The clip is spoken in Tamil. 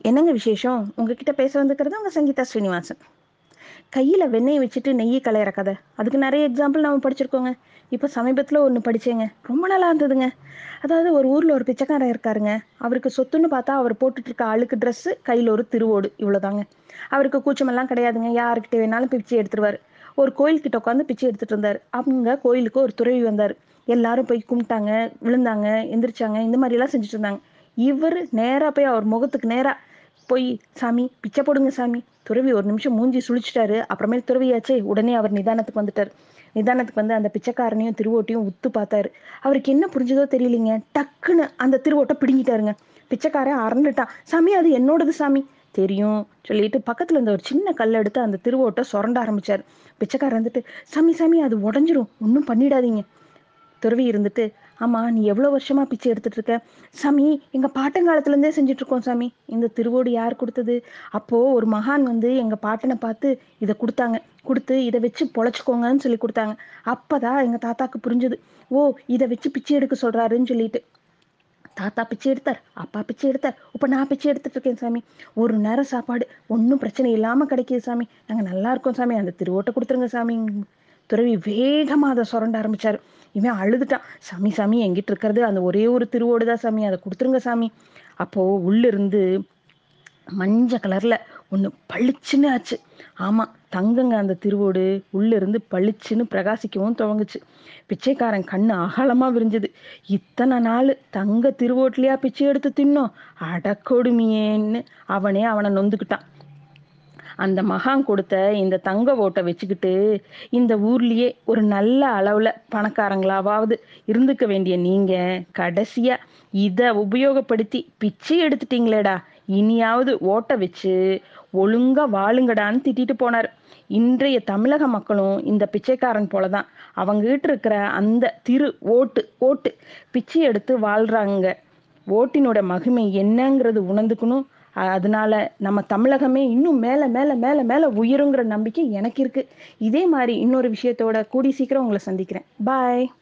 என்னங்க விசேஷம்? உங்ககிட்ட பேச வந்துக்கிறது உங்க சங்கீதா ஸ்ரீனிவாசன். கையில் வெண்ணெய் வச்சுட்டு நெய்யை கலையிற கதை. அதுக்கு நிறைய எக்ஸாம்பிள் நம்ம படிச்சிருக்கோங்க. இப்போ சமீபத்தில் ஒன்று படித்தேங்க ரொம்ப நல்லா இருந்ததுங்க. அதாவது ஒரு ஊரில் ஒரு பிச்சைக்காரன் இருக்காருங்க. அவருக்கு சொத்துன்னு பார்த்தா அவர் போட்டுட்டு இருக்க அழுக்கு ட்ரெஸ்ஸு கையில் ஒரு திருவோடு. இவ்வளோதாங்க அவருக்கு கூச்சமெல்லாம் கிடையாதுங்க. யாருக்கிட்ட வேணாலும் பிச்சை எடுத்துருவார். ஒரு கோயில்கிட்ட உட்காந்து பிச்சை எடுத்துட்டு இருந்தார் அவங்க கோயிலுக்கு ஒரு துறவி வந்தார். எல்லாரும் போய் கும்பிட்டாங்க விழுந்தாங்க எந்திரிச்சாங்க. இந்த மாதிரிலாம் செஞ்சுட்டு இருந்தாங்க. இவர் நேராக போய் அவர் முகத்துக்கு நேராக போய் சாமி பிச்சை போடுங்க சாமி. துறவி ஒரு நிமிஷம் மூஞ்சி சுழிச்சிட்டாரு. அப்புறமேல் துறவியாச்சே உடனே அவர் நிதானத்துக்கு வந்துட்டார். நிதானத்துக்கு வந்து அந்த பிச்சைக்காரனையும் திருவோட்டையும் உத்து பார்த்தாரு. அவருக்கு என்ன புரிஞ்சதோ தெரியலீங்க. டக்குன்னு அந்த திருவோட்டை பிடுங்கிட்டாருங்க. பிச்சைக்காரன் அரண்டுட்டான். சாமி அது என்னோடது சாமி. தெரியும் சொல்லிட்டு பக்கத்துல இருந்த ஒரு சின்ன கல் எடுத்து அந்த திருவோட்டை சுரண்ட ஆரம்பிச்சார். பிச்சைக்காரன் வந்துட்டு சாமி சாமி அது உடஞ்சிரும். ஒன்றும் பண்ணிடாதீங்க. துறவி இருந்துட்டு ஆமா நீ எவ்வளோ வருஷமா பிச்சை எடுத்துட்டு இருக்க? சாமி எங்க பாட்டங்காலத்துல இருந்தே செஞ்சுட்டு இருக்கோம் சாமி. இந்த திருவோடு யார் கொடுத்தது? அப்போ ஒரு மகான் வந்து எங்க பாட்டனை பார்த்து இதை கொடுத்தாங்க. கொடுத்து இதை வச்சு பொழைச்சிக்கோங்கன்னு சொல்லி கொடுத்தாங்க. அப்பதான் எங்க தாத்தாக்கு புரிஞ்சுது. ஓ இதை வச்சு பிச்சை எடுக்க சொல்றாருன்னு சொல்லிட்டு. தாத்தா பிச்சை எடுத்தார். அப்பா பிச்சை எடுத்தார். இப்போ நான் பிச்சை எடுத்துட்டு இருக்கேன் சாமி. ஒரு நேரம் சாப்பாடு. ஒன்றும் பிரச்சனை இல்லாமல் கிடைக்கிது சாமி. நாங்கள் நல்லா இருக்கோம் சாமி. அந்த திருவோட்டை கொடுத்துருங்க சாமி. துறவி வேகமாக அதை சுரண்ட ஆரம்பிச்சாரு. இவன் அழுதுட்டான். சாமி சாமி எங்கிட்ட இருக்கிறது அந்த ஒரே ஒரு திருவோடு தான் சாமி. அதை கொடுத்துருங்க சாமி. அப்போ உள்ளிருந்து மஞ்சள் கலர்ல ஒன்று பளிச்சுன்னு ஆச்சு. ஆமா தங்கங்க அந்த திருவோடு உள்ள இருந்து பளிச்சுன்னு பிரகாசிக்கவும் துவங்குச்சு. பிச்சைக்காரன் கண்ணு அகலமா விரிஞ்சது. இத்தனை நாள் தங்க திருவோட்லையா பிச்சை எடுத்து தின்னோம்? அடக்கொடுமையேன்னு அவனே அவனை நொந்துக்கிட்டான். அந்த மகான் கொடுத்த இந்த தங்க ஓட்டை வச்சுக்கிட்டு இந்த ஊர்லயே ஒரு நல்ல அளவுல பணக்காரங்களாவது இருந்துக்க வேண்டிய நீங்க கடைசியா இத உபயோகப்படுத்தி பிச்சை எடுத்துட்டீங்களேடா. இனியாவது ஓட்டை வச்சு ஒழுங்கா வாழுங்கடான்னு திட்டிட்டு போனார். இன்றைய தமிழக மக்களும் இந்த பிச்சைக்காரன் போலதான். அவங்ககிட்ட இருக்கிற அந்த திரு ஓட்டு ஓட்டு பிச்சை எடுத்து வாழ்றாங்க. ஓட்டினோட மகிமை என்னங்கிறது உணர்ந்துக்கணும். அதனால நம்ம தமிழகமே இன்னும் மேல மேல மேல மேல உயருங்கிற நம்பிக்கை எனக்கு இருக்கு. இதே மாதிரி இன்னொரு விஷயத்தோட கூடி சீக்கிரம் உங்களை சந்திக்கிறேன். பாய்